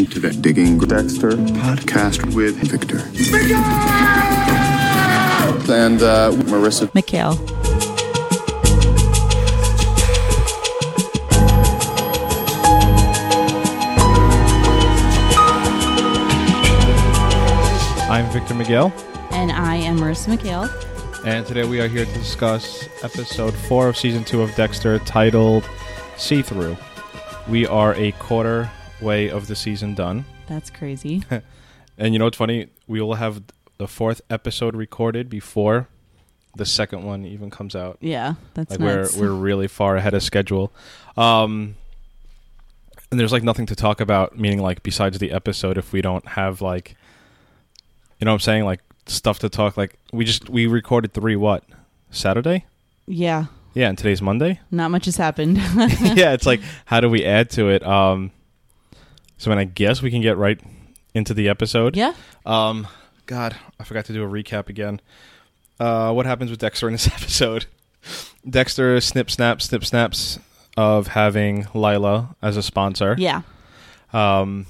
Welcome to the Digging Dexter podcast with Victor. And uh, Marissa. Mikhail. I'm Victor Miguel, And I am Marissa Mikhail. and today we are here to discuss episode four of season two of Dexter, titled "See Through." We are a quarter way of the season done, That's crazy. and you know what's funny? We will have the fourth episode recorded before the second one even comes out. Yeah, that's like nuts. we're we're really far ahead of schedule. Um, and there's like nothing to talk about, meaning like besides the episode, if we don't have like, you know, what I'm saying like stuff to talk. Like we just we recorded three what Saturday? yeah, Yeah, and today's Monday. not much has happened. yeah, it's like how do we add to it? Um, so then I guess we can get right into the episode. yeah. Um, God, I forgot to do a recap again. Uh, what happens with Dexter in this episode? Dexter snip snap snip snaps of having Lila as a sponsor. Yeah. Um.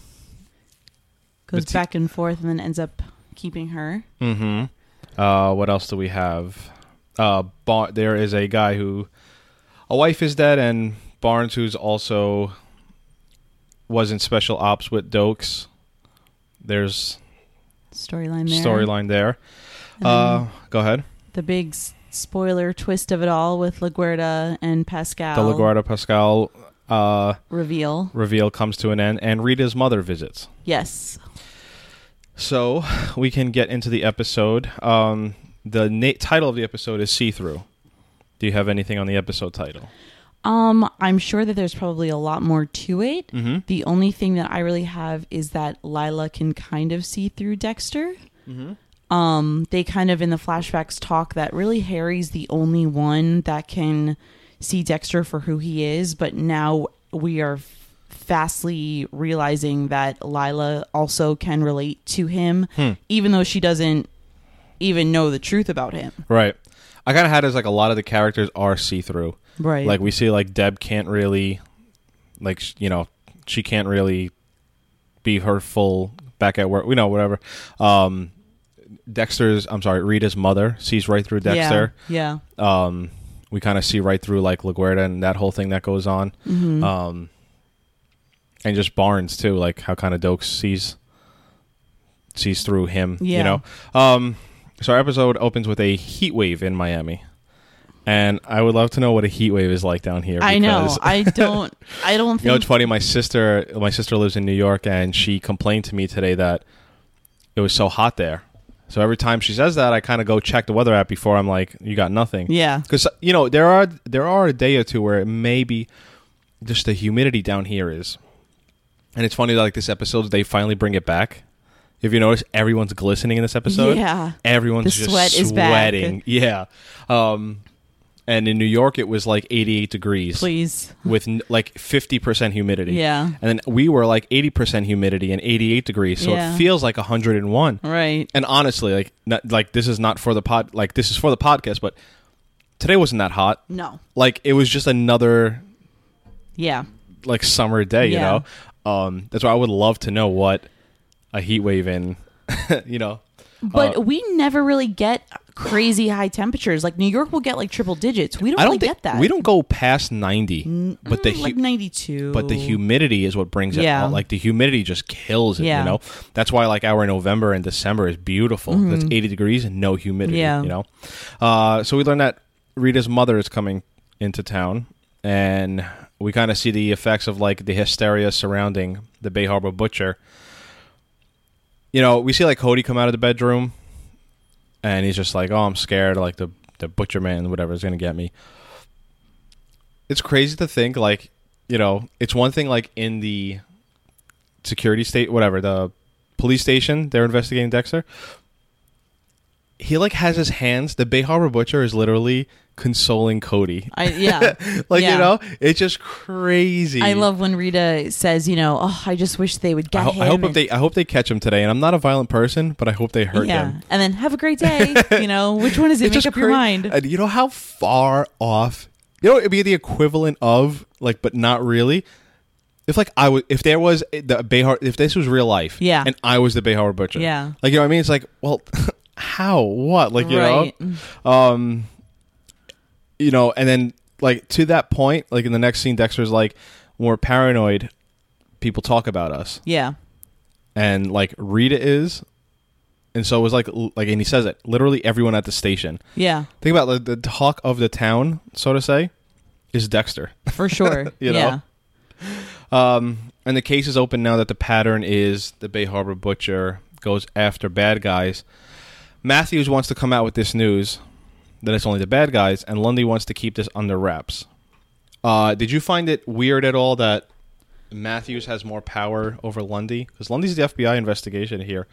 Goes back and forth and then ends up keeping her. hmm Uh, what else do we have? Uh, Bar- there is a guy who, a wife is dead, and Barnes, who's also was in special ops with Doakes. There's Storyline there. storyline there. Uh, go ahead. the big s- spoiler twist of it all with LaGuerta and Pascal. The LaGuerta Pascal uh, reveal. reveal comes to an end, and Rita's mother visits. Yes. So we can get into the episode. Um, the na- title of the episode is "See Through." Do you have anything on the episode title? Um, I'm sure that there's probably a lot more to it. Mm-hmm. The only thing that I really have is that Lila can kind of see through Dexter. Mm-hmm. Um, they kind of in the flashbacks talk that really Harry's the only one that can see Dexter for who he is, but now we are fastly realizing that Lila also can relate to him, Hmm. even though she doesn't even know the truth about him. Right. I kind of had it as like a lot of the characters are see through. Right. Like we see, like Deb can't really, like you know, she can't really be her full back at work. We know whatever. Um, Dexter's, I'm sorry, Rita's mother sees right through Dexter. Yeah. um, we kind of see right through like LaGuerta and that whole thing that goes on. yeah. Mhm. Um, and just Barnes too, like how kind of Doakes sees sees through him. Yeah. You know. Um, so our episode opens with a heat wave in Miami, and I would love to know what a heat wave is like down here. I know. I don't. I don't think. you know, it's funny. My sister, my sister lives in New York, and she complained to me today that it was so hot there. So every time she says that, I kind of go check the weather app before I'm like, "You got nothing." yeah. because you know there are there are a day or two where it maybe just the humidity down here is, and it's funny that like this episode they finally bring it back. If you notice, everyone's glistening in this episode. Yeah. everyone's The just sweat is back. sweating. Yeah, um, and in New York it was like 88 degrees Please. with n- like 50 percent humidity. Yeah. and then we were like 80 percent humidity and 88 degrees, so Yeah. it feels like 101. Right. And honestly, like not, like this is not for the pod, like this is for the podcast, but today wasn't that hot No. like it was just another Yeah. like summer day you Yeah. know um that's why i would love to know what a heat wave in you know But Uh, we never really get crazy high temperatures. Like New York will get like triple digits. We don't i don't really think get that. we don't go past 90 but the Mm, like 92. but the humidity is what brings it Yeah. out. like the humidity just kills it Yeah. you know that's why like our november and december is beautiful that's 80 degrees and no humidity Mm-hmm. Yeah. you know uh so we learned that rita's mother is coming into town and we kind of see the effects of like the hysteria surrounding the bay harbor butcher you know, we see like Cody come out of the bedroom, and he's just like, "Oh, I'm scared. Like the the butcher man, whatever, is gonna get me." It's crazy to think, like, you know, it's one thing like in the security state, whatever the police station, they're investigating Dexter. He like has his hands. The Bay Harbor butcher is literally consoling Cody. I, yeah. Like Yeah. you know, it's just crazy. I love when Rita says, you know, oh, I just wish they would I, get ho- him. I hope if and- they I hope they catch him today. And I'm not a violent person, but I hope they hurt yeah. him. And then have a great day. you know, which one is it? It's Make up your mind. And you know how far off? You know, it'd be the equivalent of like, but not really. if like I was, if there was the Harbor, if this was real life, Yeah. and I was the Harbor butcher, Yeah. like you know what I mean? It's like, well, how, what, like you right. know, um, you know, and then like to that point, like in the next scene, Dexter's like, when we're paranoid, people talk about us, Yeah. and like Rita is, and so it was like, like, and he says it, literally everyone at the station. Yeah. Think about like, the talk of the town, so to say, is Dexter. For sure. You know? yeah. Um, and the case is open now that the pattern is the Bay Harbor Butcher goes after bad guys. Matthews wants to come out with this news that it's only the bad guys, and Lundy wants to keep this under wraps. Uh, did you find it weird at all that Matthews has more power over Lundy? Because Lundy's the FBI investigation here.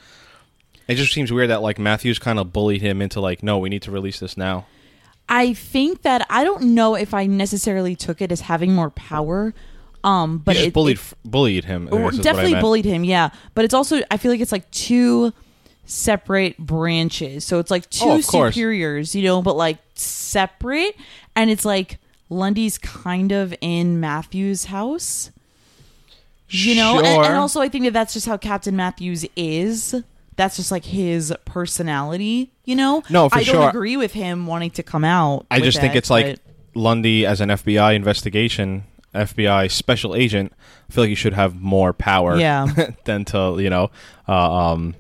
It just seems weird that like Matthews kind of bullied him into like, no, we need to release this now. I think that I don't know if I necessarily took it as having more power. Um, but it, bullied it- bullied him. Or guess is what I definitely bullied him yeah but it's also i feel like it's like two separate branches so it's like two Oh, superiors you know but like separate and it's like lundy's kind of in matthew's house you know and, Sure. and also i think that that's just how captain matthews is that's just like his personality you know No, for i don't sure. agree with him wanting to come out I just think it, it's like Lundy as an FBI investigation, FBI special agent. I feel like he should have more power, Yeah. than to you know, uh, um,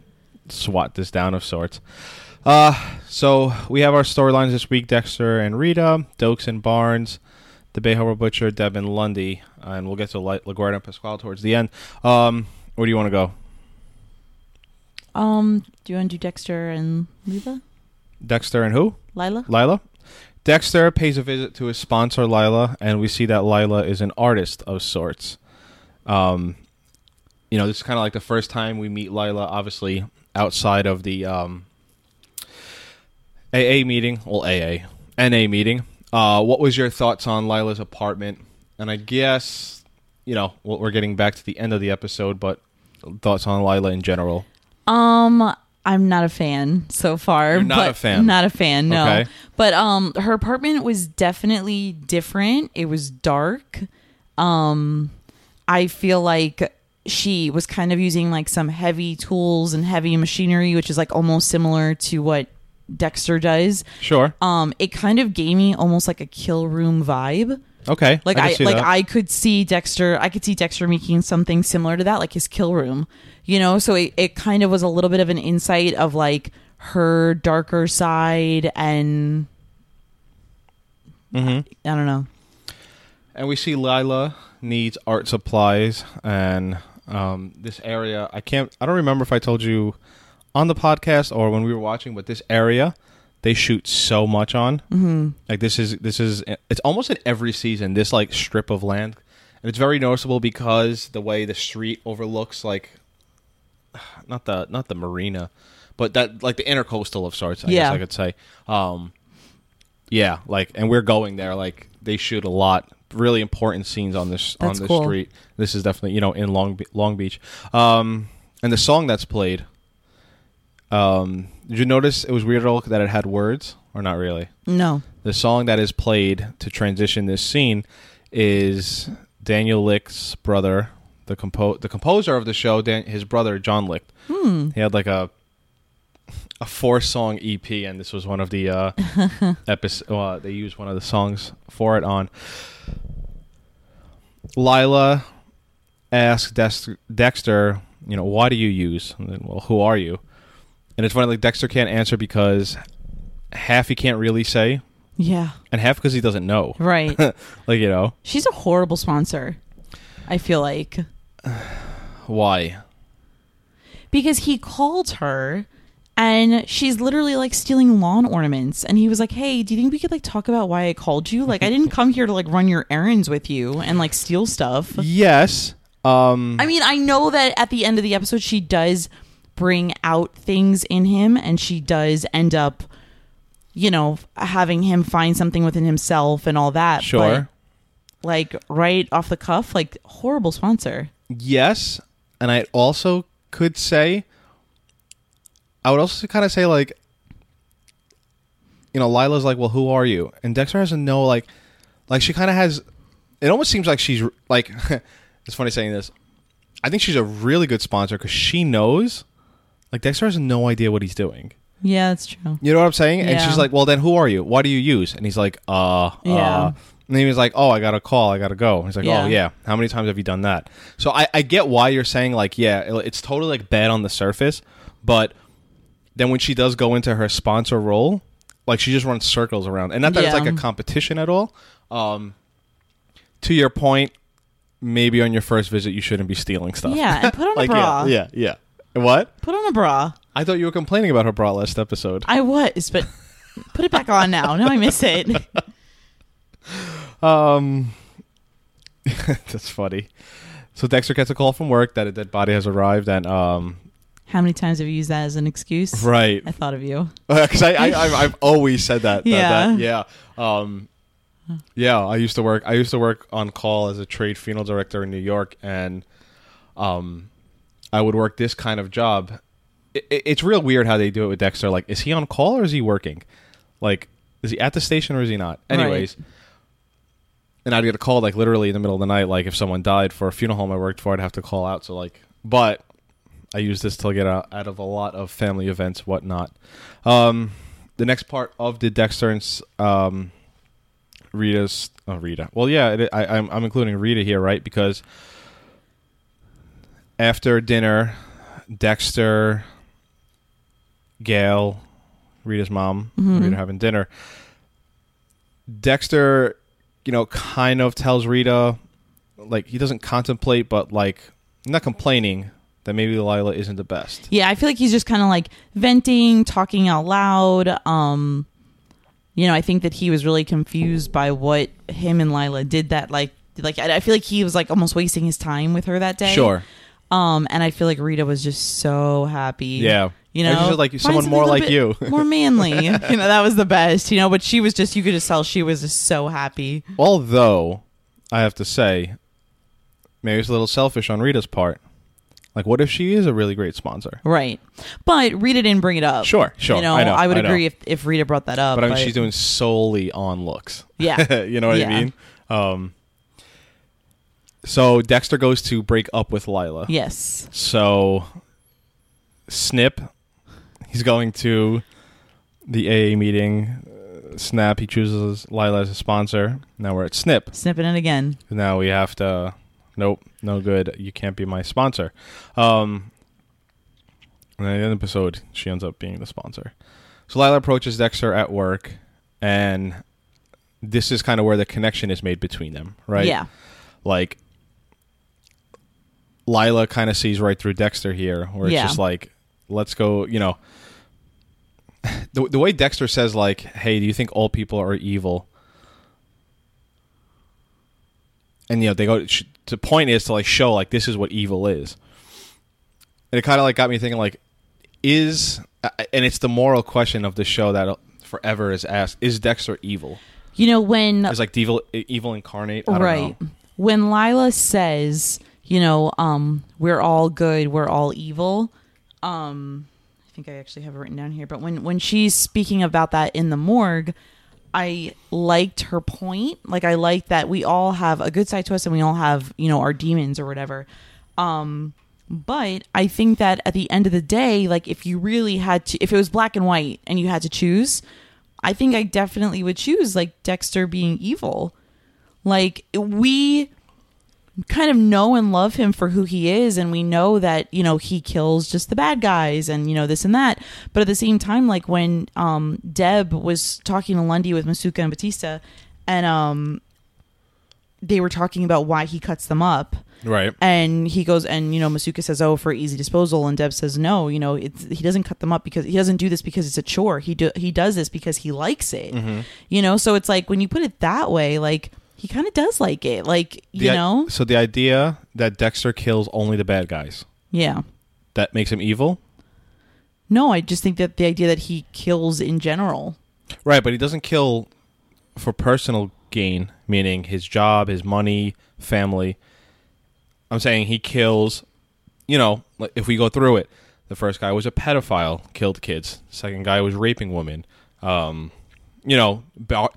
swat this down of sorts. Uh, so we have our storylines this week: Dexter and Rita, Doakes and Barnes, the Bay Harbor Butcher, Deb and Lundy, and we'll get to La- LaGuerta and Pasquale towards the end. Um, where do you want to go? um do you want to do dexter and lila Dexter and who? lila Lila. Dexter pays a visit to his sponsor Lila, and we see that Lila is an artist of sorts. Um, you know, this is kind of like the first time we meet Lila, obviously outside of the um, AA meeting, well, AA, NA meeting. Uh, what was your thoughts on Lila's apartment? And I guess, you know, well, we're getting back to the end of the episode, but thoughts on Lila in general. Um, I'm not a fan so far. You're not but a fan? Not a fan. No. Okay. But um, her apartment was definitely different. It was dark. Um, I feel like she was kind of using like some heavy tools and heavy machinery, which is like almost similar to what Dexter does. Sure. Um, it kind of gave me almost like a kill room vibe. Okay. Like can I, like that. I could see Dexter I could see Dexter making something similar to that, like his kill room. You know, so it, it kind of was a little bit of an insight of like her darker side and mm-hmm. I don't know. And we see Lila needs art supplies, and um, this area I can't. I don't remember if I told you on the podcast or when we were watching, but this area they shoot so much on. Mm-hmm. Like this is this is it's almost in every season. This like strip of land, and it's very noticeable because the way the street overlooks like not the not the marina, but that like the intercoastal of sorts. I Yeah. guess I could say. Um, yeah, like, and we're going there. Like, they shoot a lot, really important scenes on this on That's this cool. street. This is definitely you know in Long Be- Long Beach. Um, and the song that's played. Um, did you notice it was weird at all that it had words or not really? No. The song that is played to transition this scene is Daniel Licht's brother, the compo- the composer of the show, Dan- his brother John Licht. Hmm. He had like a a four song EP, and this was one of the uh, episodes. Uh, they used one of the songs for it on. Lila asks Dex- Dexter, you know, why do you use? And then, well, who are you? And it's funny, like Dexter can't answer because half he can't really say, Yeah. and half because he doesn't know. Right. like you know She's a horrible sponsor. I feel like why? because he called her and she's literally like stealing lawn ornaments and he was like hey do you think we could like talk about why i called you like i didn't come here to like run your errands with you and like steal stuff Yes. Um. i mean i know that at the end of the episode she does bring out things in him and she does end up you know having him find something within himself and all that sure. but, like right off the cuff like horrible sponsor Yes, and I also could say, I would also kind of say like, you know, Lila's like, well, who are you? And Dexter has know like, like she kind of has. It almost seems like she's like, it's funny saying this. I think she's a really good sponsor because she knows, like Dexter has no idea what he's doing. Yeah, that's true. You know what I'm saying? And Yeah. she's like, "Well, then who are you? What do you use?" And he's like, "Uh, Yeah. uh." And then he was like, "Oh, I got a call. I got to go." He's like, Yeah. "Oh, yeah. How many times have you done that?" So I, I get why you're saying like, yeah, it- it's totally like bad on the surface, but then when she does go into her sponsor role, like she just runs circles around, and not that it's Yeah. like a competition at all. Um, to your point, maybe on your first visit you shouldn't be stealing stuff. Yeah, and put on a like bra. yeah, yeah, yeah. What? Put on a bra. I thought you were complaining about her bra last episode. I was, but put it back on now. Now I miss it. Um, that's funny. So Dexter gets a call from work that a dead body has arrived, and um, How many times have you used that as an excuse? right, I thought of you. because I, I I've, I've always said that. that- Yeah. that- yeah. Um, yeah. I used to work. I used to work on call as a trade funeral director in New York, and um, I would work this kind of job. It, it- it's real weird how they do it with Dexter. Like, is he on call or is he working? Like, is he at the station or is he not? Right. Anyways. And I'd get a call like literally in the middle of the night. Like if someone died for a funeral home I worked for, I'd have to call out. So like, but I use this to get out, out of a lot of family events, whatnot. Um, the next part of the Dexter and um, Rita's oh, Rita. Well, yeah, it, I, I'm I'm including Rita here, right? Because after dinner, Dexter, Gail, Rita's mom, Rita having dinner. Dexter, you know, kind of tells Rita, like he doesn't contemplate, but like not complaining that maybe Lila isn't the best. Yeah, I feel like he's just kind of like venting, talking out loud. Um, you know, I think that he was really confused by what him and Lila did. That like, like I I feel like he was like almost wasting his time with her that day. Sure. Um, and I feel like Rita was just so happy. Yeah. You I know, just feel like someone more like you. more manly. you know, that was the best. You know, but she was just you could just tell she was just so happy. Although, I have to say, maybe it's a little selfish on Rita's part. Like, what if she is a really great sponsor? Right. But Rita didn't bring it up. Sure, sure. You know, I know, would I know. agree if, if Rita brought that up. But I mean, she's doing solely on looks. Yeah. you know what I mean? Um, so Dexter goes to break up with Lila. Yes. So Snip, he's going to the AA meeting. Uh, Snap, he chooses Lila as a sponsor. Now we're at Snip. Snipping it again. Now we have to. Nope, no good. You can't be my sponsor. Um, and in the episode, she ends up being the sponsor. So Lila approaches Dexter at work, and this is kind of where the connection is made between them, right? Yeah. Like, Lila kind of sees right through Dexter here, where it's Yeah. just like, let's go, you know. The, the way Dexter says, like, hey, do you think all people are evil? and you know they go sh- the point is to like show like this is what evil is. And it kind of like got me thinking like is uh, and it's the moral question of the show that forever is asked is dexter evil? You know, when is like evil evil incarnate? I don't right. know. when lila says you know um we're all good we're all evil um i think i actually have it written down here but when when she's speaking about that in the morgue i liked her point. Like i liked that we all have a good side to us and we all have you know our demons or whatever. Um but i think that at the end of the day like if you really had to if it was black and white and you had to choose i think i definitely would choose like dexter being evil. Like we kind of know and love him for who he is. And we know that you know he kills just the bad guys and you know this and that. But at the same time like when um deb was talking to lundy with masuka and batista and um they were talking about why he cuts them up. Right. And he goes and you know Masuka says oh for easy disposal. And Deb says no you know it's he doesn't cut them up because he doesn't do this because it's a chore. He do he does this because he likes it. Mm-hmm. you know so it's like when you put it that way like he kind of does like it like you The know? so the idea that dexter kills only the bad guys. Yeah. That makes him evil? No I just think that the idea that he kills in general. Right but he doesn't kill for personal gain meaning his job his money family. I'm saying he kills you know if we go through it the first guy was a pedophile killed kids. Second guy was raping women. Um you know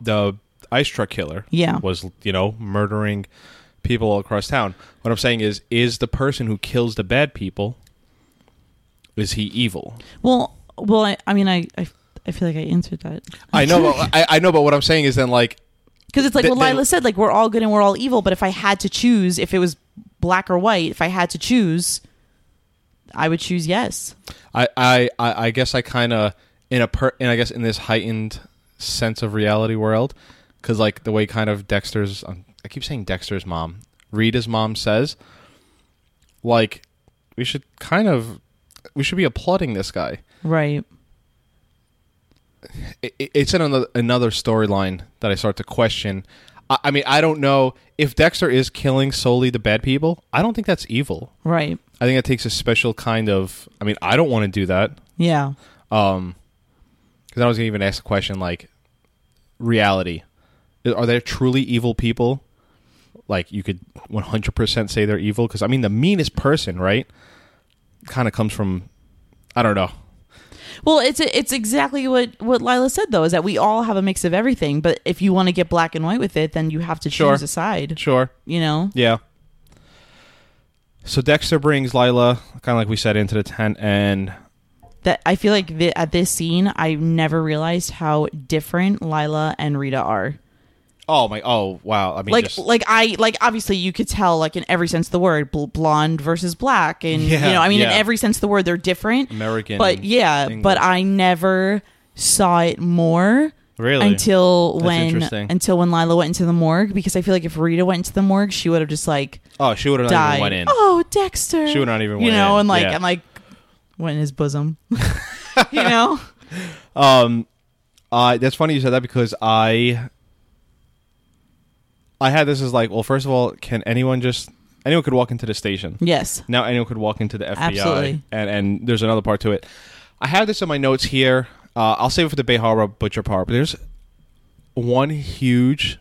the ice truck killer Yeah. was you know murdering people all across town. What I'm saying is, is the person who kills the bad people, is he evil? Well, well, I, I mean, I, I, I feel like I answered that I know, but I, I know, but what I'm saying is then like, because it's like Th- what they- Lila said. Like we're all good and we're all evil. But if I had to choose, if it was black or white, if I had to choose, I would choose yes. I, I, I I guess I kind of in a per, and I guess in this heightened sense of reality world, because like the way kind of Dexter's, um, I keep saying Dexter's mom, Rita's mom says, like we should kind of, we should be applauding this guy. Right. it, it- it's in another, another storyline that I start to question. I, I mean, I don't know if Dexter is killing solely the bad people. I don't think that's evil. Right. I think it takes a special kind of. I mean, I don't want to do that. Yeah. Um, because I was gonna even ask a question like, reality, are there truly evil people? Like you could one hundred percent say they're evil because I mean the meanest person, right? Kind of comes from, I don't know. Well, it's it's exactly what what Lila said though, is that we all have a mix of everything. But if you want to get black and white with it, then you have to choose Sure. a side. Sure. You know. Yeah. So Dexter brings Lila, kind of like we said, into the tent, and That I feel like th- at this scene, I never realized how different Lila and Rita are. Oh my, oh wow! I mean, like just, like I like obviously you could tell like in every sense of the word bl- blonde versus black. And Yeah, you know I mean in every sense of the word they're different. American, but yeah English. but I never saw it more really? until That's when until when Lila went into the morgue because I feel like if Rita went into the morgue she would have just like oh, she would have not died. even went in. oh Dexter. She would not even you know in, and like yeah. and like went in his bosom. You know? Um, uh, that's funny you said that because I, I had this as like, well, first of all, can anyone just anyone could walk into the station? yes Now anyone could walk into the FBI, Absolutely. and and there's another part to it. I have this in my notes here. Uh, I'll save it for the Bay Harbor Butcher part, but there's one huge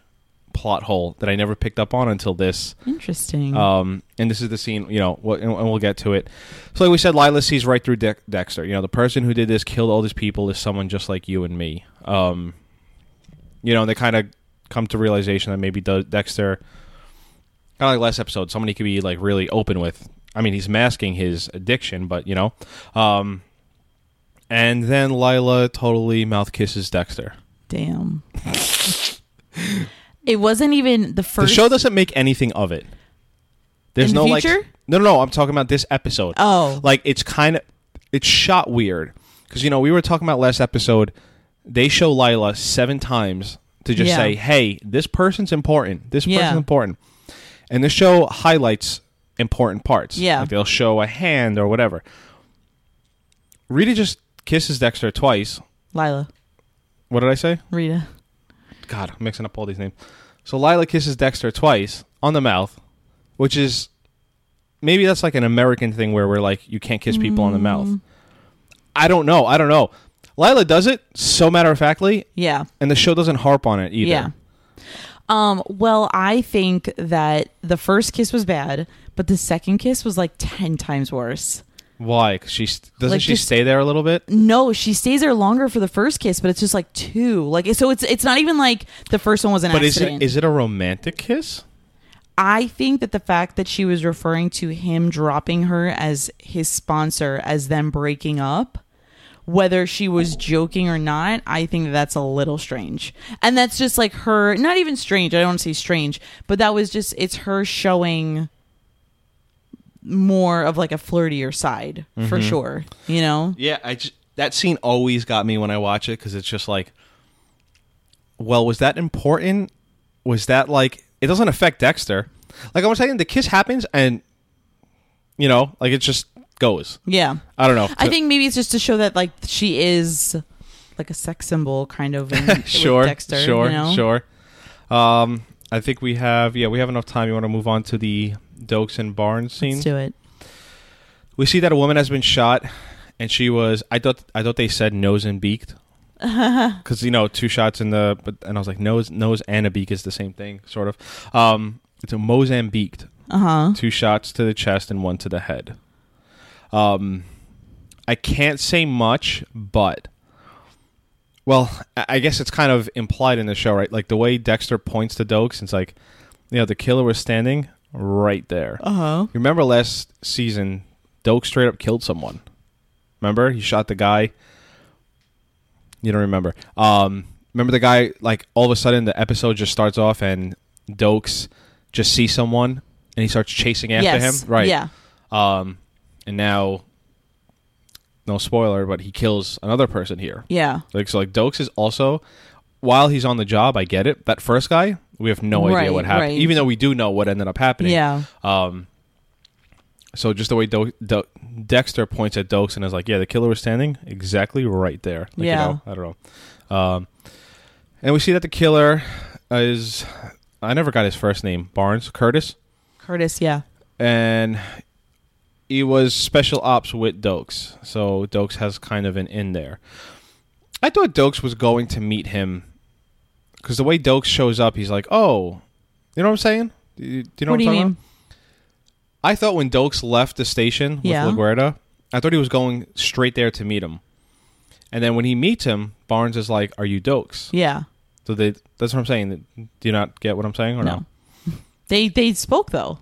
plot hole that I never picked up on until this. interesting Um, and this is the scene, you know, and we'll get to it. So, like we said, Lila sees right through Dex Dexter. You know, the person who did this, killed all these people, is someone just like you and me. Um, you know, and they kind of come to realization that maybe Dexter, kind of like last episode, somebody could be like really open with. I mean, he's masking his addiction, but you know, um, and then Lila totally mouth kisses Dexter. damn it wasn't even the first the show doesn't make anything of it. There's In the no like no no no. I'm talking about this episode. oh like it's kind of it's shot weird because you know we were talking about last episode. They show Lila seven times to just Yeah. say, "Hey, this person's important. This Yeah. person's important," and the show highlights important parts. Yeah. like they'll show a hand or whatever. Rita just kisses Dexter twice. Lila What did I say? Rita God, I'm mixing up all these names. So Lila kisses Dexter twice on the mouth, which is maybe that's like an American thing where we're like you can't kiss people on the mouth. Mm. I don't know. I don't know. Lila does it so matter of factly, yeah and the show doesn't harp on it either. Yeah. Um, well, I think that the first kiss was bad, but the second kiss was like 10 times worse. Why? 'Cause she st- doesn't Like, she just- stay there a little bit? No, she stays there longer for the first kiss, but it's just like two. Like so it's it's not even like the first one was an But is accident. it is it a romantic kiss? I think that the fact that she was referring to him dropping her as his sponsor as them breaking up, whether she was joking or not, I think that that's a little strange. And that's just like her, not even strange, I don't want to say strange, but that was just, it's her showing more of like a flirtier side for mm-hmm. sure, you know? Yeah, I just, that scene always got me when I watch it because it's just like, well, was that important? Was that like it doesn't affect Dexter? Like I was saying, the kiss happens and you know, like it's just goes. Yeah. I don't know. I think maybe it's just to show that like she is like a sex symbol kind of in, sure, Dexter, sure, you know? sure. Um, I think we have yeah we have enough time. You want to move on to the Doakes and Barnes scene? Let's do it. We see that a woman has been shot, and she was. I thought. I thought they said nose and beaked, because you know two shots in the. But and I was like nose, nose and a beak is the same thing, sort of. Um, it's a Mozambique. Uh-huh. Two shots to the chest and one to the head. Um, I can't say much, but. Well, I guess it's kind of implied in the show, right? Like the way Dexter points to Doakes, it's like, you know, the killer was standing right there. Uh huh. Remember last season, Doak straight up killed someone. Remember? He shot the guy. You don't remember. Um, remember the guy, like, all of a sudden the episode just starts off and Doakes just sees someone and he starts chasing after yes. him? Right. Yeah. Um, and now, no spoiler, but he kills another person here. Yeah. Like, so, like, Doakes is also, while he's on the job, I get it. That first guy, we have no idea what happened, right. even though we do know what ended up happening. Yeah. Um, so just the way Do- Do- Dexter points at Doakes and is like, "Yeah, the killer was standing exactly right there." Like, Yeah. You know, I don't know. Um, and we see that the killer is I never got his first name, Barnes Curtis, Curtis. Yeah. and he was special ops with Doakes. So Doakes has kind of an in there. I thought Doakes was going to meet him because the way Doakes shows up, he's like, "Oh, you know what I'm saying? Do you, do you know what what, I'm talking mean? about? I thought when Doakes left the station with Yeah. LaGuerta, I thought he was going straight there to meet him. And then when he meets him, Barnes is like, "Are you Doakes?" Yeah. So they, that's what I'm saying. Do you not get what I'm saying or no? No. They they spoke though.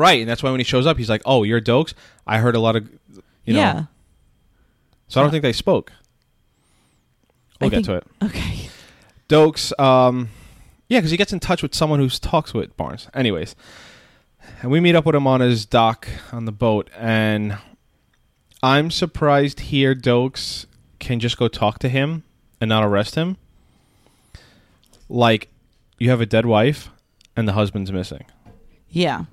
Right, and that's why when he shows up, he's like, "Oh, you're Doakes." I heard a lot of, you know. yeah. So I don't think they spoke. We'll I get think- to it. Okay. Doakes, um, yeah, because he gets in touch with someone who talks with Barnes. Anyways, and we meet up with him on his dock on the boat, and I'm surprised here Doakes can just go talk to him and not arrest him. Like, you have a dead wife, and the husband's missing. Yeah.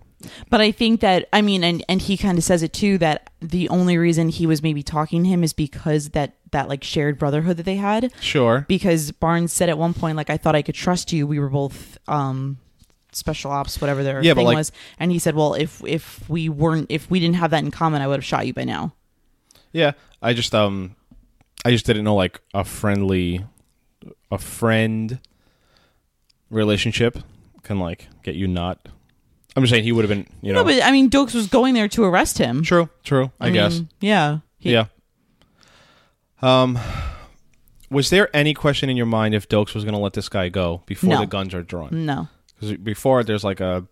But I think that I mean and and he kind of says it too that the only reason he was maybe talking to him is because that that like shared brotherhood that they had Sure. because Barnes said at one point like I thought I could trust you we were both um special ops whatever their Yeah, thing like- was and he said well if if we weren't if we didn't have that in common I would have shot you by now. Yeah, I just um, I just didn't know like a friendly, a friend relationship can like get you not. I'm just saying he would have been, you know. No, but I mean Doakes was going there to arrest him. true, true. I, guess. mean, yeah. He- yeah. Um, was there any question in your mind if Doakes was going to let this guy go before No. the guns are drawn? No. Because before there's like a,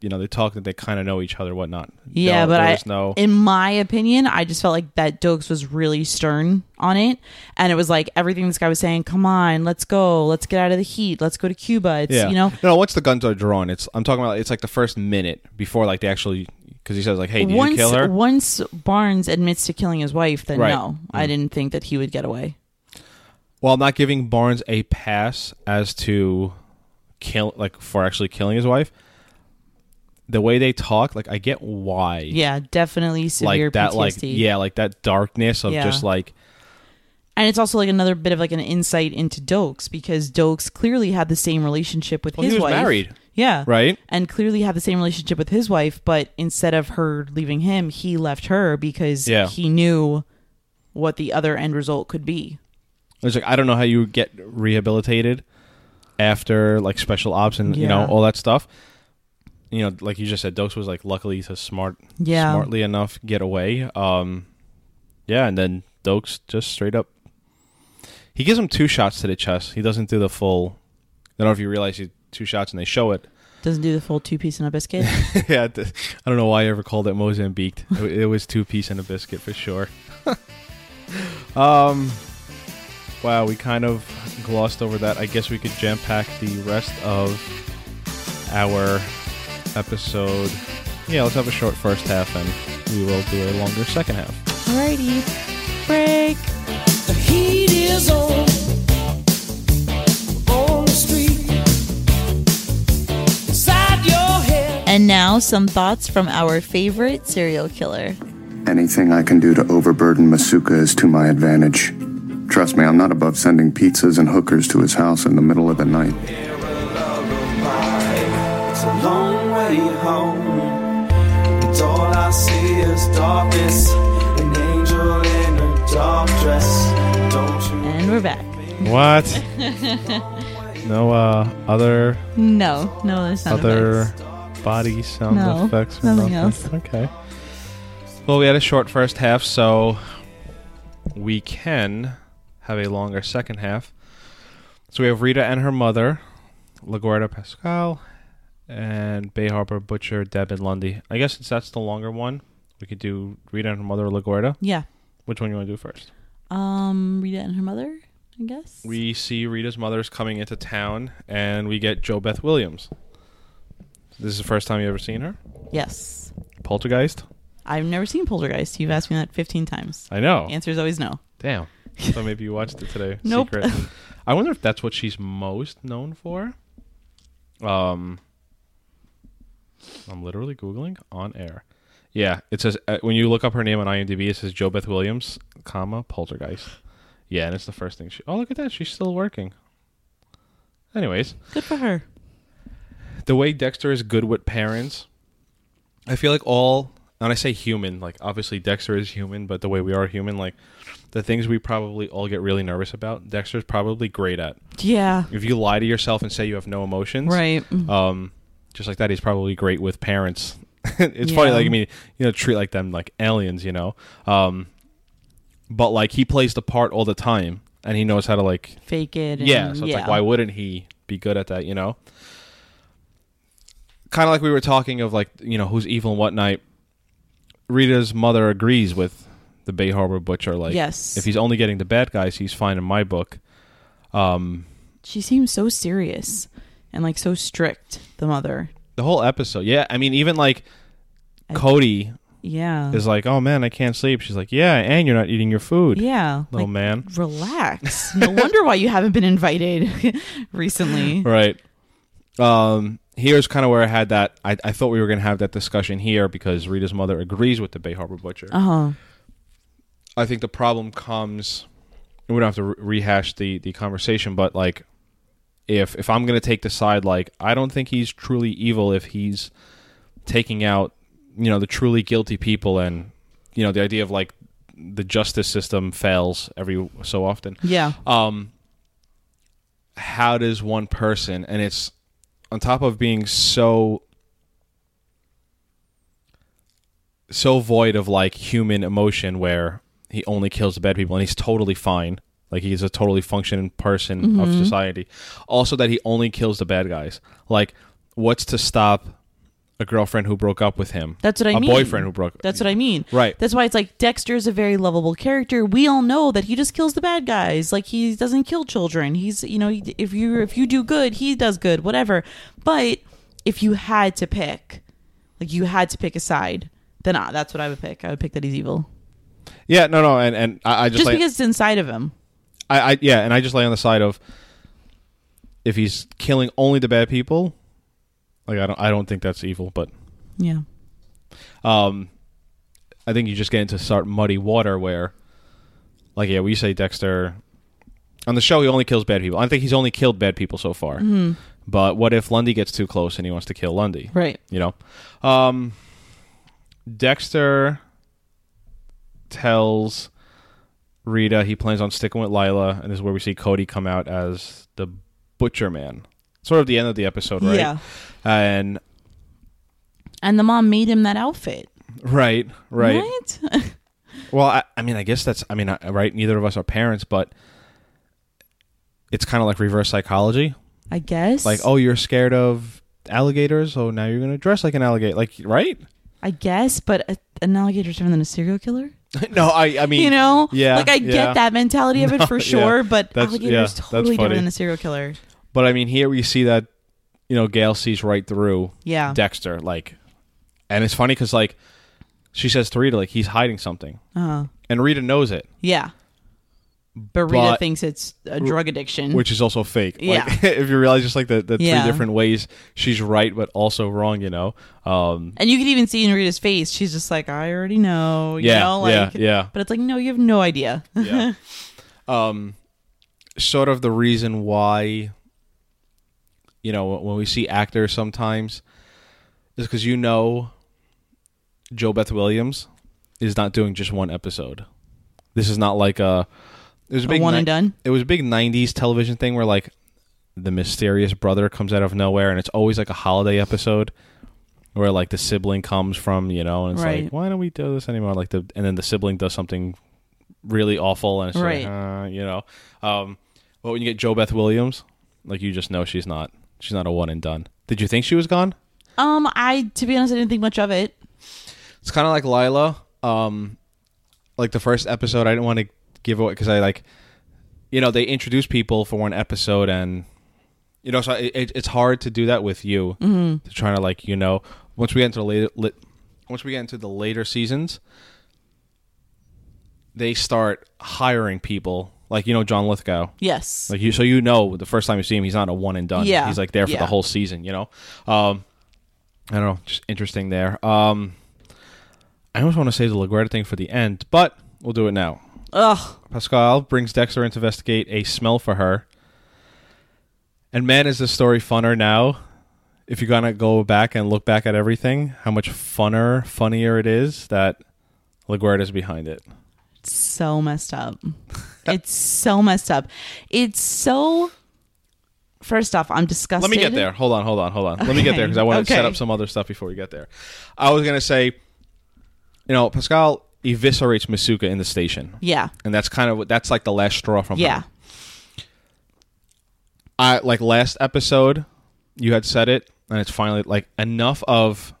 you know, they talk that they kind of know each other, whatnot. Yeah, No, but there I, was no. in my opinion, I just felt like that Doakes was really stern on it, and it was like everything this guy was saying. Come on, let's go, let's get out of the heat, let's go to Cuba. It's yeah, you know, no. Once the guns are drawn, it's I'm talking about. It's like the first minute before like they actually because he says like, "Hey, did once you kill her?" once Barnes admits to killing his wife, then Right. no, I mm. didn't think that he would get away. While not giving Barnes a pass as to kill, like for actually killing his wife, the way they talk, like I get why. Yeah, definitely severe like that, PTSD. like yeah, like that darkness of Yeah. just like and it's also like another bit of like an insight into Doakes because Doakes clearly had the same relationship with well, his he was wife. married, Yeah, right? and clearly had the same relationship with his wife, but instead of her leaving him, he left her because Yeah. he knew what the other end result could be. It's like I don't know how you get rehabilitated after like special ops and you know all that stuff. You know, like you just said, Doakes was like luckily to smart, Yeah. smartly enough get away. Um, yeah, and then Doakes just straight up. He gives him two shots to the chest. He doesn't do the full. I don't know if you realize he two shots and they show it. Doesn't do the full two piece and a biscuit. yeah, I don't know why I ever called it Mozambique. it, it was two piece and a biscuit for sure. um, wow, we kind of glossed over that. I guess we could jam pack the rest of our episode. Yeah, let's have a short first half, and we will do a longer second half. Alrighty, break. The heat is on on the street. Inside your head. And now some thoughts from our favorite serial killer. Anything I can do to overburden Masuka is to my advantage. Trust me, I'm not above sending pizzas and hookers to his house in the middle of the night. Way home. And all I see is darkness. An angel in a dark dress. Don't you And we're back. What? no uh, other No, no, there's not other body sound No, effects. or nothing else. Okay. Well, we had a short first half, so we can have a longer second half. So we have Rita and her mother, LaGuerta Pascal, and Bay Harbor Butcher, Deb and Lundy. I guess since that's the longer one, we could do Rita and her mother, LaGuerta. Yeah. Which one you want to do first? Um, Rita and her mother, I guess. We see Rita's mother's coming into town, and we get JoBeth Williams. This is the first time you ever seen her. yes. Poltergeist. I've never seen Poltergeist. You've asked me that 15 times. I know. The answer is always no. Damn. So maybe you watched it today. Nope. Secret. I wonder if that's what she's most known for. Um, I'm literally googling on air. Yeah, it says uh, when you look up her name on IMDb, it says JoBeth Williams, comma Poltergeist. Yeah, and it's the first thing she. Oh, look at that! She's still working. Anyways, Good for her. the way Dexter is good with parents, I feel like all, and I say human, like obviously Dexter is human, but the way we are human, like the things we probably all get really nervous about, Dexter's probably great at. Yeah. If you lie to yourself and say you have no emotions, Right. Um, just like that, he's probably great with parents. it's funny, like I mean, you know, treat like them like aliens, you know. Um, but like he plays the part all the time, and he knows how to like Fake it. And, yeah, so it's like, why wouldn't he be good at that? You know, kind of like we were talking of like you know who's evil and what night. Rita's mother agrees with the Bay Harbor butcher. Like, Yes. if he's only getting the bad guys, he's fine in my book. Um, She seems so serious and like so strict, the mother. the whole episode, yeah. I mean, even like I- Cody Yeah. is like, "Oh man, I can't sleep." She's like, "Yeah, and you're not eating your food, yeah. little like, man." Relax. no wonder why you haven't been invited recently. Right. Um, here's kind of where I had that. I, I thought we were going to have that discussion here because Rita's mother agrees with the Bay Harbor Butcher. Uh huh. I think the problem comes. We don't have to re- rehash the the conversation, but like, if if I'm going to take the side, like, I don't think he's truly evil if he's taking out, you know, the truly guilty people, and you know, the idea of like the justice system fails every so often. Yeah. um how does one person and it's on top of being so so void of like human emotion where he only kills the bad people and he's totally fine like he's a totally functioning person of society also that he only kills the bad guys like what's to stop a girlfriend who broke up with him That's what I a mean. A boyfriend who broke That's what I mean. Right. That's why it's like Dexter is a very lovable character. We all know that he just kills the bad guys. Like he doesn't kill children. He's you know if you if you do good, he does good. Whatever. But if you had to pick, like you had to pick a side, then uh, that's what I would pick. I would pick that he's evil, yeah no no and and i, I just, just like, because it's inside of him. I, I yeah, and I just lay on the side of if he's killing only the bad people, like I don't I don't think that's evil, but Yeah. um I think you just get into start muddy water where like yeah, we say Dexter on the show he only kills bad people. I think he's only killed bad people so far. Mm-hmm. But what if Lundy gets too close and he wants to kill Lundy? Right. You know? Um Dexter tells Rita he plans on sticking with Lila, and this is where we see Cody come out as the butcher man. Sort of the end of the episode, right? Yeah. And And the mom made him that outfit. right, right. Right? Well, I, I mean, I guess that's. I mean, I, right. Neither of us are parents, but it's kind of like reverse psychology. I guess. Like, oh, you're scared of alligators, oh, now you're gonna dress like an alligator. Like, right? I guess, but a, an alligator's different than a serial killer. no, I. I mean, you know, yeah, like I yeah. get that mentality of it for yeah. sure, but That's- alligator yeah, totally different than a serial killer. But I mean, here we see that you know Gail sees right through Yeah. Dexter, like, and it's funny because like she says to Rita like he's hiding something, Uh-huh. and Rita knows it, Yeah. But Rita But- thinks it's a drug addiction. which is also fake. Like, Yeah. if you realize just like the, the Yeah. three different ways she's right but also wrong, you know. Um, and you can even see in Rita's face, she's just like, I already know. You yeah, know? Like, yeah, yeah, But it's like, no, you have no idea. yeah. um, sort of the reason why, you know, when we see actors sometimes, is because you know, JoBeth Williams is not doing just one episode. This is not like a. It was a A big one ni- and done? It was a big '90s television thing where like the mysterious brother comes out of nowhere, and it's always like a holiday episode where like the sibling comes from, you know, and it's Right. like, why don't we do this anymore? Like the and then the sibling does something really awful, and it's Right. like, uh, you know. Um, but when you get JoBeth Williams, like you just know she's not she's not a one and done. Did you think she was gone? Um, I to be honest, I didn't think much of it. It's kind of like Lila. Um, like the first episode, I didn't want to give away because I like, you know, they introduce people for one episode, and you know, so it, it, it's hard to do that with you Mm-hmm. to try to like, you know, once we get into the later, lit, once we get into the later seasons, they start hiring people like you know John Lithgow. Yes. Like you, so you know the first time you see him, he's not a one and done. Yeah. he's like there for Yeah. the whole season. You know, um, I don't know, just interesting there. Um, I almost want to say the LaGuerta thing for the end, but we'll do it now. Ugh. Pascal brings Dexter in to investigate a smell for her, and man, is this story funner now. If you're gonna go back and look back at everything, how much funner, funnier it is that LaGuerta's behind it. It's so messed up. it's so messed up. It's so. First off, I'm disgusted. Let me get there. Hold on, hold on, hold on. Let me get there because I want to Okay. set up some other stuff before we get there. I was gonna say, you know, Pascal eviscerates Masuka in the station, Yeah. and that's kind of what that's like the last straw from Yeah. her. I like last episode, you had said it, and it's finally like enough of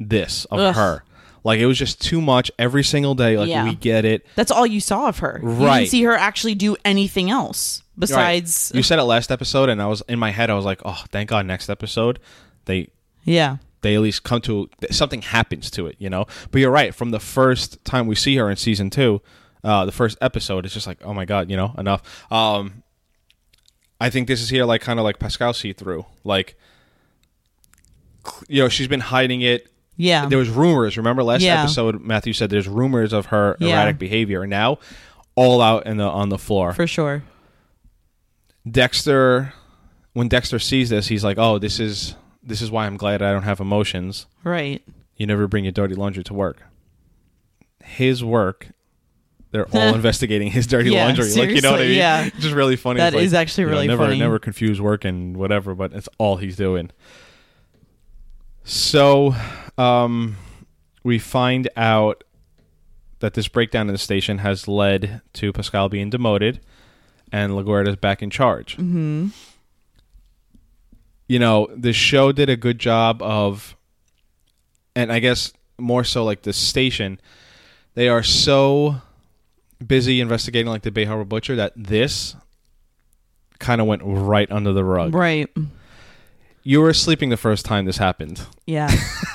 this of Ugh. her. Like it was just too much every single day. Like Yeah. we get it. That's all you saw of her. You Right. didn't see her actually do anything else Right. besides. you said it last episode, and I was in my head. I was like, oh, thank God, next episode they Yeah. They at least come to something happens to it, you know. But you're right. From the first time we see her in season two, uh, the first episode, it's just like, oh my god, you know, enough. Um, I think this is here like kind of like Pascal see through, like you know, she's been hiding it. Yeah. There was rumors. Remember last Yeah. episode, Matthew said there's rumors of her Yeah. erratic behavior, and now all out in the on the floor. for sure. Dexter, when Dexter sees this, he's like, oh, this is this is why I'm glad I don't have emotions. Right. you never bring your dirty laundry to work. His work, they're all investigating his dirty Yeah, laundry. Like you know what I mean? yeah. It's just really funny. That like, is actually you know, really never, funny. Never confuse work and whatever, but it's all he's doing. So, um, we find out that this breakdown in the station has led to Pascal being demoted, and LaGuerta's back in charge. Mm-hmm. You know, the show did a good job of, and I guess more so like the station, they are so busy investigating like the Bay Harbor Butcher that this kind of went right under the rug. Right. You were sleeping the first time this happened. Yeah.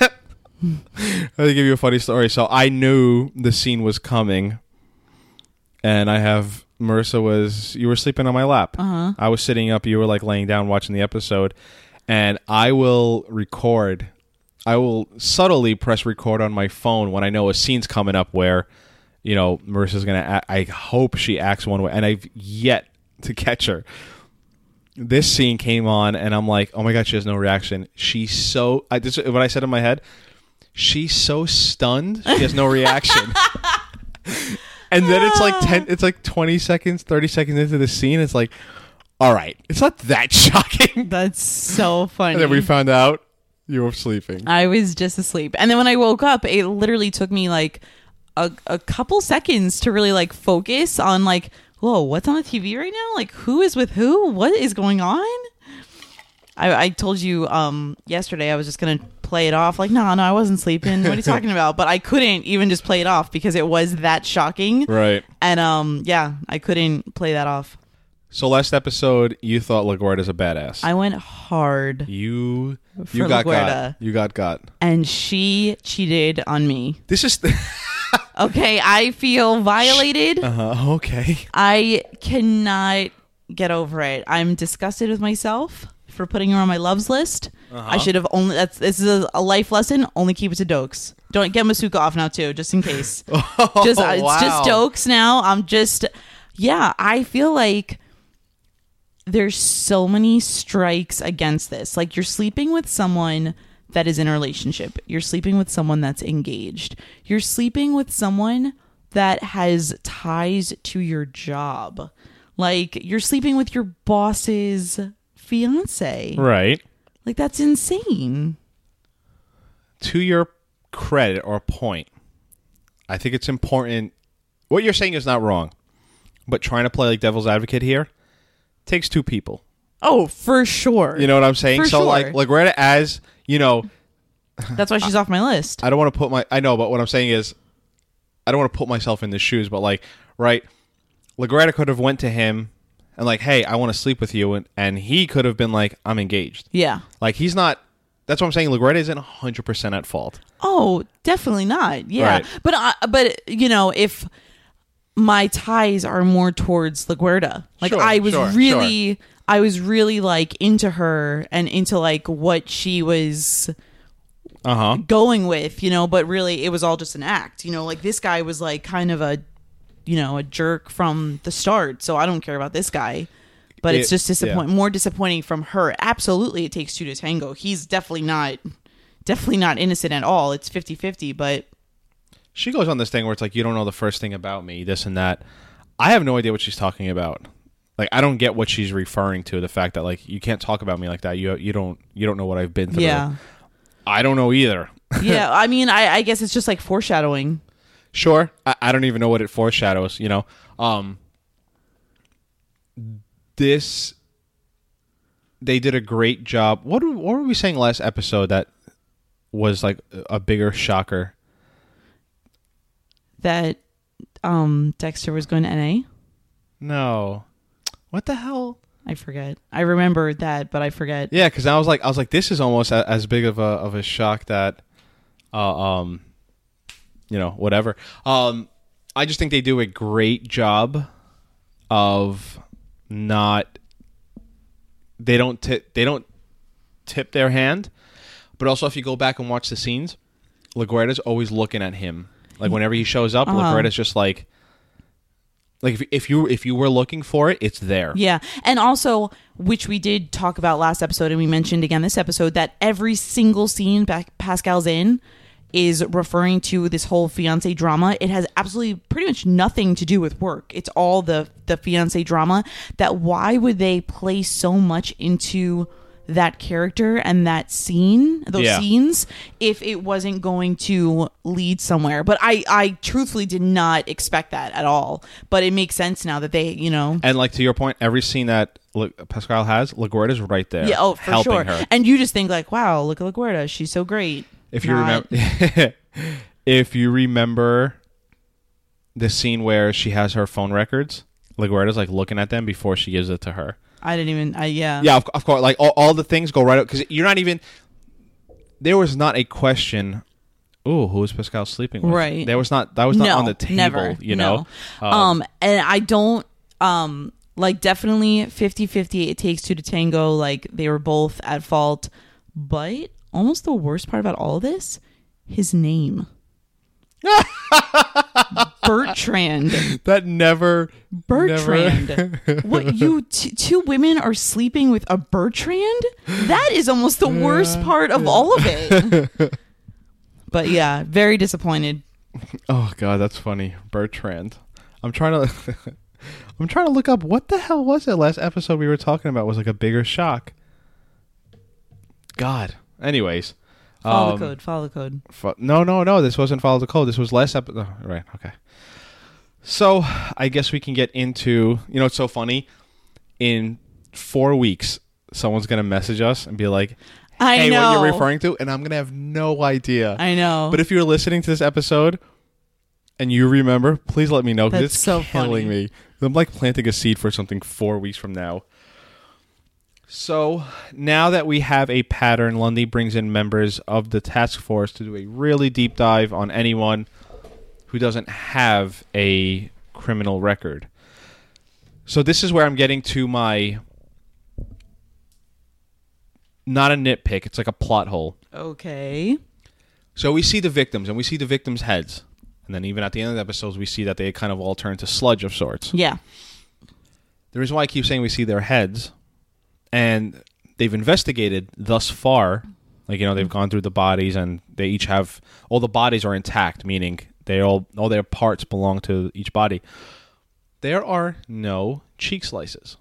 Let me give you a funny story. So I knew the scene was coming, and I have Marissa was you were sleeping on my lap. Uh-huh. I was sitting up. You were like laying down watching the episode, and I will record. I will subtly press record on my phone when I know a scene's coming up where, you know, Marissa's gonna. Act, I hope she acts one way, and I've yet to catch her. This scene came on, and I'm like, oh my god, she has no reaction. She's so. I this what I said in my head she's so stunned she has no reaction and then it's like 10 it's like 20 seconds 30 seconds into the scene it's like all right it's not that shocking That's so funny. and then we found out you were sleeping I was just asleep. And then when I woke up, it literally took me like a, a couple seconds to really like focus on like, whoa, what's on the TV right now? Like who is with who? What is going on? I, I told you um yesterday I was just gonna play it off. Like no no I wasn't sleeping. What are you talking about? But I couldn't even just play it off because it was that shocking. Right. And um yeah I couldn't play that off. So last episode you thought LaGuerta's a badass. I went hard you For you got got. You got got. And she cheated on me. This is okay I feel violated. Uh, okay. I cannot get over it. I'm disgusted with myself for putting her on my loves list. I should have only. That's this is a, a life lesson. Only keep it to Doakes. Don't get Masuka off now too, just in case. just uh, it's just wow. Doakes now. I'm just. Yeah, I feel like there's so many strikes against this. Like you're sleeping with someone that is in a relationship. You're sleeping with someone that's engaged. You're sleeping with someone that has ties to your job. Like you're sleeping with your boss's fiance. right Like that's insane. to your credit or point, I think it's important. What you're saying is not wrong, but trying to play like devil's advocate here takes two people. Oh, for sure. You know what I'm saying? For so like sure. LaGuerta as you know, That's why she's off my list. I don't want to put my I know, but what I'm saying is I don't want to put myself in the shoes, but like right, LaGuerta could have went to him and like, hey, I want to sleep with you, and, and he could have been like, I'm engaged. Yeah. Like he's not. That's what I'm saying. LaGuerta isn't 100 percent at fault. Oh, definitely not. Yeah, Right. but uh, but you know, if my ties are more towards LaGuerta, like Sure, I was sure, really, I was really like into her and into like what she was Uh huh. going with, you know. But really, it was all just an act, you know. Like this guy was like kind of a, you know, a jerk from the start. So I don't care about this guy. But it's just disappoint yeah. more disappointing from her. Absolutely, it takes two to tango. He's definitely not, definitely not innocent at all. It's 50-50, but She goes on this thing where it's like, you don't know the first thing about me, this and that. I have no idea what she's talking about. Like, I don't get what she's referring to. The fact that like you can't talk about me like that. You you don't you don't know what I've been through. yeah, I don't know either. yeah. I mean, I, I guess it's just like foreshadowing. Sure. I, I don't even know what it foreshadows, you know. Um this they did a great job. What were- what were we saying last episode that was like a bigger shocker? That um Dexter was going to NA. No. What the hell? I forget. I remember that, but I forget. Yeah, because I was like, I was like, this is almost a, as big of a of a shock that, uh, um, you know, whatever. Um, I just think they do a great job of not. They don't tip. They don't tip their hand, but also if you go back and watch the scenes, LaGuerta's always looking at him. Like whenever he shows up, Uh-huh. LaGuerta's just like. Like if, if you if you were looking for it, it's there. Yeah. And also, which we did talk about last episode and we mentioned again this episode, that every single scene back Pascal's in is referring to this whole fiance drama. It has absolutely pretty much nothing to do with work. It's all the the fiance drama. That why would they play so much into that character and that scene, those Yeah. scenes, if it wasn't going to lead somewhere? But I, I truthfully did not expect that at all. But it makes sense now that they, you know, And like to your point, every scene that Pascal has, LaGuerta's right there. Yeah, oh, for helping sure. her. And you just think like, wow, look at LaGuardia. She's so great. If you Not- remember, if you remember the scene where she has her phone records, LaGuerta's like looking at them before she gives it to her. I didn't even, I, yeah. Yeah, of, of course. Like all, all the things go right up because you're not even. There was not a question. Ooh, who is Pascal sleeping with? Right. There was not. That was not no, on the table. never. You know. No. Um, and I don't, um, like definitely 50 50. It takes two to tango. Like they were both at fault. But almost the worst part about all this, his name. Bertrand. that never. Bertrand. never- what you t- two women are sleeping with a Bertrand? That is almost the worst part of all of it. but yeah, very disappointed. Oh god, that's funny. Bertrand. I'm trying to I'm trying to look up what the hell was it last episode we were talking about was like a bigger shock. God. Anyways. Follow um, the code. Follow the code. fo- no, no, no. This wasn't follow the code. This was last episode. Oh, right. Okay. So I guess we can get into. You know, it's so funny. In four weeks, someone's gonna message us and be like, I "Hey, know. what you're referring to?" And I'm gonna have no idea. I know. But if you're listening to this episode and you remember, please let me know because That's it's so killing funny. me. I'm like planting a seed for something four weeks from now. So now that we have a pattern, Lundy brings in members of the task force to do a really deep dive on anyone who doesn't have a criminal record. So this is where I'm getting to my not a nitpick, it's like a plot hole. okay. So we see the victims and we see the victims' heads. And then even at the end of the episodes, we see that they kind of all turn to sludge of sorts. Yeah. The reason why I keep saying we see their heads, and they've investigated thus far, like, you know, they've gone through the bodies and they each have, all the bodies are intact, meaning they all, all their parts belong to each body. There are no cheek slices.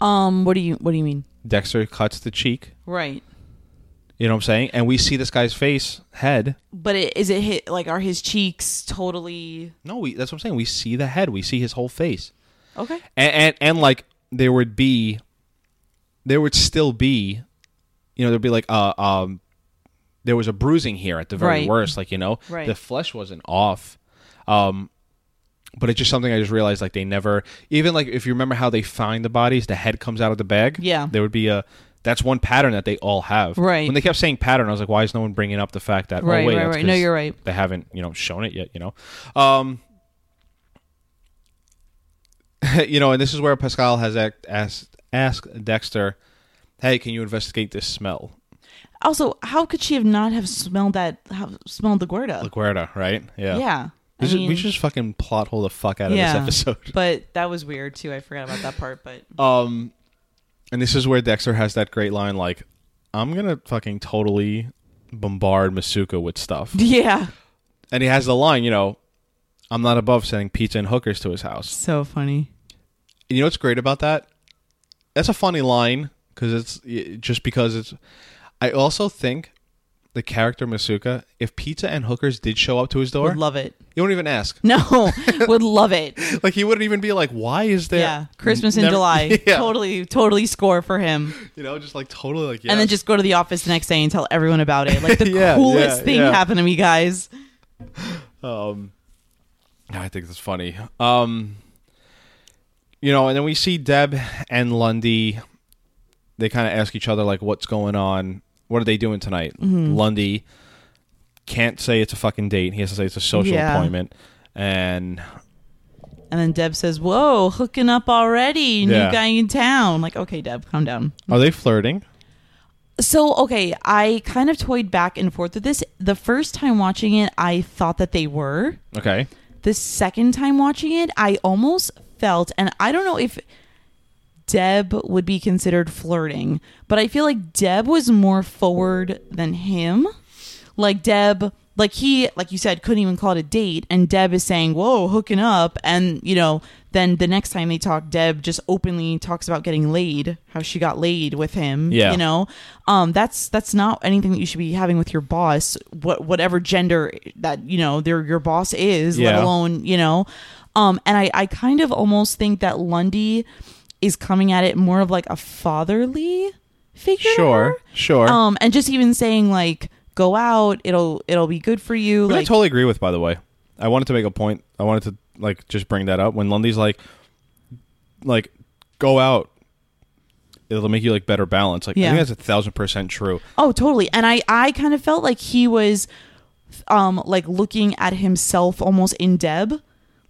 Um. What do you What do you mean? Dexter cuts the cheek. Right. You know what I'm saying? And we see this guy's face, head, But it, is it hit like are his cheeks totally No, we, that's what I'm saying. We see the head. We see his whole face, okay? and and, and like there would be there would still be you know there'd be like uh um there was a bruising here at the very Right. worst like you know Right. the flesh wasn't off um but it's just something I just realized like they never even like if you remember how they find the bodies the head comes out of the bag Yeah. there would be a that's one pattern that they all have Right. when they kept saying pattern I was like why is no one bringing up the fact that Right, oh wait right, right. No, you're right. they haven't you know shown it yet you know um you know and this is where pascal has asked asked dexter hey can you investigate this smell Also, how could she have not have smelled that? Have smelled LaGuerta? Right yeah yeah. we, should, mean, we should just fucking plot hole the fuck out of yeah, this episode but that was weird too. I forgot about that part, but um and this is where dexter has that great line like i'm gonna fucking totally bombard masuka with stuff yeah, and he has the line you know i'm not above sending pizza and hookers to his house so funny. You know what's great about that? That's a funny line because it's just because it's. I also think the character Masuka, if pizza and hookers did show up to his door, Would love it. you don't even ask. No, would love it. Like he wouldn't even be like, "Why is there?" Yeah, Christmas in Never- July. Yeah. Totally, totally score for him. You know, just like totally like. Yeah. And then just go to the office the next day and tell everyone about it. Like the Yeah, coolest yeah, thing happened to me, guys. Um, I think that's funny. Um, you know, and then we see Deb and Lundy. They kind of ask each other like, "What's going on? What are they doing tonight?" Mm-hmm. Lundy can't say it's a fucking date. He has to say it's a social Yeah. appointment. And And then Deb says, "Whoa, hooking up already? New Yeah. guy in town." Like, okay, Deb, calm down. are they flirting? So, okay, I kind of toyed back and forth with this. The first time watching it, I thought that they were. Okay. The second time watching it, I almost felt, and I don't know if Deb would be considered flirting, but I feel like Deb was more forward than him. Like Deb, like he, like you said, couldn't even call it a date, and Deb is saying, "Whoa, hooking up," and you know, then the next time they talk, Deb just openly talks about getting laid, how she got laid with him. Yeah. you know, um, that's that's not anything that you should be having with your boss, what whatever gender that you know their your boss is, let alone you know, um, and I I kind of almost think that Lundy is coming at it more of like a fatherly figure. Sure. Sure. Um, and just even saying like, go out, it'll it'll be good for you. Which I totally agree with, by the way. I wanted to make a point. I wanted to like just bring that up when Lundy's like, like, go out. It'll make you like better balance. Like I think that's a thousand percent true. oh, totally. And I I kind of felt like he was, um, like looking at himself almost in Deb.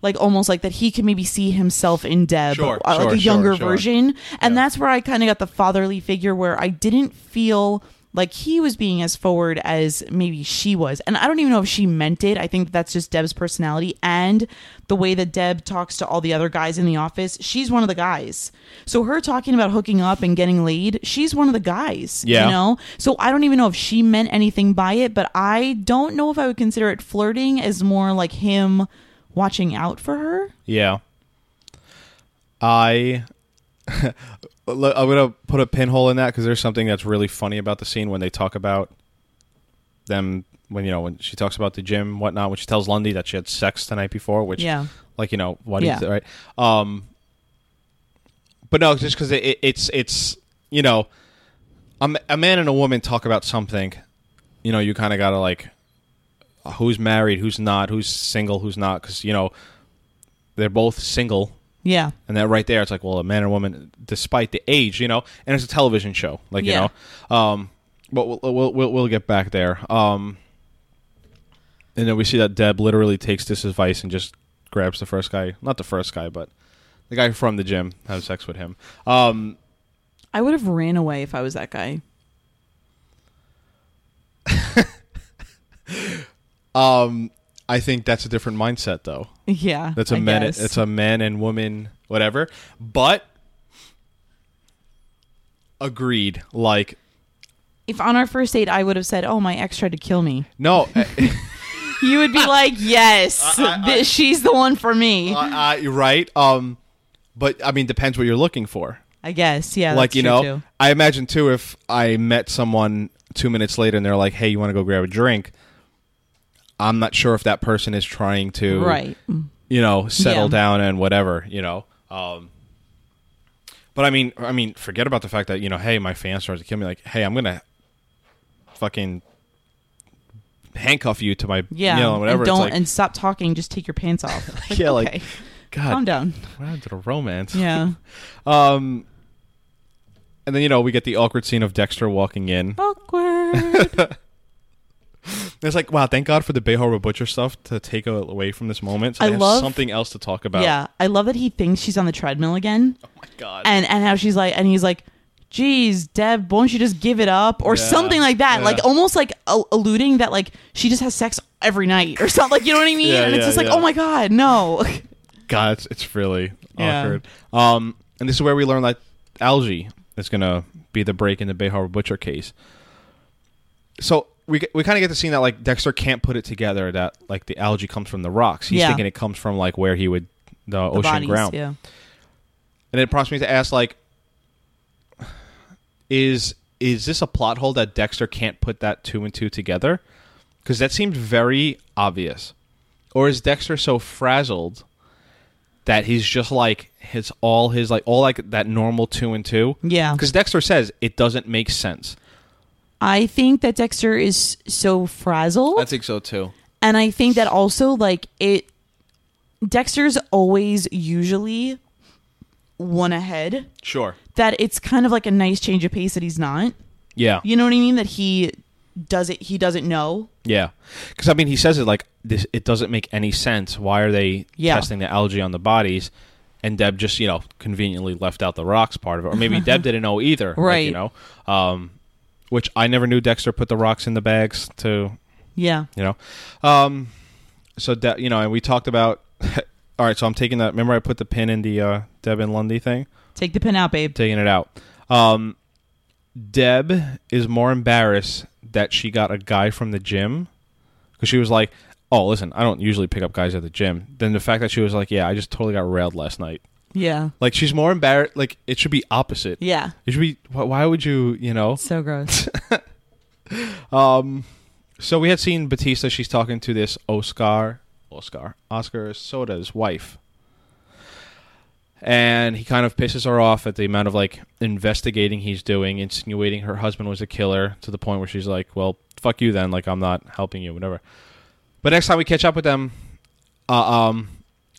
Like almost like that he could maybe see himself in Deb, Sure, uh, sure, like a younger sure. version, and Yeah. that's where I kind of got the fatherly figure where I didn't feel like he was being as forward as maybe she was, and I don't even know if she meant it. I think that's just Deb's personality and the way that Deb talks to all the other guys in the office. She's one of the guys, so her talking about hooking up and getting laid, she's one of the guys. Yeah. you know. So I don't even know if she meant anything by it, but I don't know if I would consider it flirting as more like him watching out for her. Yeah. I I'm gonna put a pinhole in that because there's something that's really funny about the scene when they talk about them when you know when she talks about the gym and whatnot when she tells Lundy that she had sex the night before which Yeah. like you know what Yeah. right um but no just because it, it, it's it's you know a man and a woman talk about something you know you kind of gotta like who's married who's not who's single who's not because you know they're both single Yeah. and that right there it's like well a man and a woman despite the age you know and it's a television show like Yeah. you know um but we'll, we'll we'll we'll get back there um and then we see that Deb literally takes this advice and just grabs the first guy not the first guy but the guy from the gym have sex with him um I would have ran away if I was that guy. um I think that's a different mindset though Yeah. that's a I man guess. it's a man and woman whatever but agreed like if on our first date I would have said, "Oh, my ex tried to kill me," no you would be like, "Yes, th- she's the one for me." right. Um, but I mean, depends what you're looking for. I guess, yeah. like you know, too. I imagine too if I met someone two minutes later and they're like, "Hey, you want to go grab a drink?" I'm not sure if that person is trying to, right? You know, settle Yeah. down and whatever. You know, um, But I mean, I mean, forget about the fact that you know, hey, my fan starts to kill me. Like, hey, I'm gonna fucking handcuff you to my Yeah. you know, whatever. And don't like, and stop talking. Just take your pants off. Like, Yeah, like, okay, God, calm down. what happened to the romance? Yeah. Um, and then you know we get the awkward scene of Dexter walking in. Awkward. It's like, wow, thank God for the Bay Harbor Butcher stuff to take away from this moment. So I love- something else to talk about. yeah. I love that he thinks she's on the treadmill again. Oh my God. and and how she's like and he's like geez deb won't you just give it up or Yeah, something like that yeah. like almost like a- alluding that like she just has sex every night or something like you know what i mean Yeah, and it's just like oh my god no God, it's, it's really awkward. Um, and this is where we learn that algae is going to be the break in the Bay Harbor Butcher case. So we we kind of get the scene that like Dexter can't put it together that like the algae comes from the rocks. He's Yeah. thinking it comes from like where he would the, the ocean bodies, ground. yeah And it prompts me to ask like is is this a plot hole that Dexter can't put that two and two together? Because that seemed very obvious. Or is Dexter so frazzled that he's just like his all his like all like that normal two and two? yeah Because Dexter says it doesn't make sense. I think that dexter is so frazzled I think so too. and i think that also like it dexter's always usually one ahead Sure. that it's kind of like a nice change of pace that he's not Yeah. you know what i mean that he does it he doesn't know Yeah, because I mean, he says it like this. It doesn't make any sense. Why are they Yeah. testing the algae on the bodies? And Deb just you know conveniently left out the rocks part of it, or maybe Deb didn't know either. like, Right. you know, um, which I never knew Dexter put the rocks in the bags to yeah you know. Um, so De- you know, and we talked about. all right, so I'm taking that. Remember, I put the pin in the uh, Deb and Lundy thing. take the pin out babe Taking it out. Um, Deb is more embarrassed that she got a guy from the gym because she was like, "Oh, listen, I don't usually pick up guys at the gym." Than the fact that she was like, "Yeah, I just totally got railed last night." Yeah Like she's more embarrassed. Like it should be opposite. yeah It should be. Why, why would you? You know. So gross. Um. So we had seen Batista. She's talking to this Oscar, Oscar, Oscar Soda's wife, and he kind of pisses her off at the amount of like investigating he's doing, insinuating her husband was a killer to the point where she's like, "Well, fuck you then. Like I'm not helping you, whatever." But next time we catch up with them, uh, um,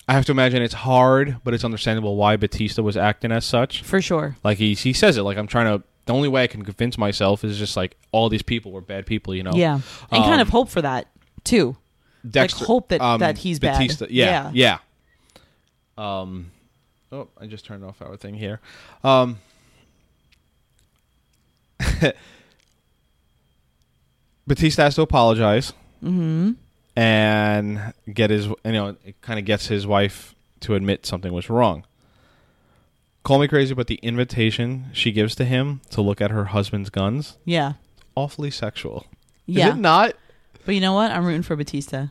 I have to imagine it's hard, but it's understandable why Batista was acting as such. For sure. Like he he says it like I'm trying to. The only way I can convince myself is just like all these people were bad people, you know. Yeah. And kind Um, of hope for that too. Dexter, hope that- um, that he's bad. Batista, Yeah, yeah. Um, oh, I just turned off our thing here. Um, Batista has to apologize Mm-hmm. And get his, you know, it kind of gets his wife to admit something was wrong. Call me crazy, but the invitation she gives to him to look at her husband's guns, Yeah. awfully sexual. Yeah. Is it not? But you know what? I'm rooting for Batista.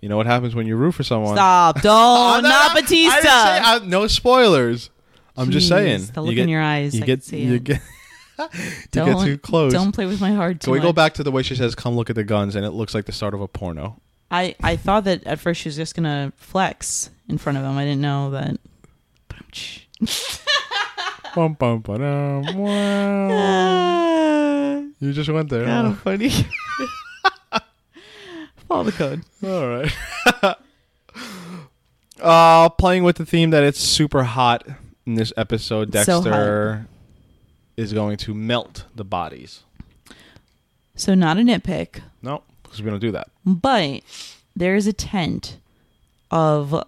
You know what happens when you root for someone? Stop. Don't. Oh, no, not I say- Batista. I- no spoilers. I'm just saying. The You look get- in your eyes. You I get you get you don't, get too close. Don't play with my heart too Can we go back to the way she says, "Come look at the guns," and it looks like the start of a porno. I, I thought that at first she was just gonna flex in front of him. I didn't know that. Bum, bum, ba-dum, wow. You just went there. kind huh? of funny. Follow the code. All right. uh, playing with the theme that it's super hot in this episode, So Dexter is going to melt the bodies. So not a nitpick, No, because we don't do that. but there is a tent of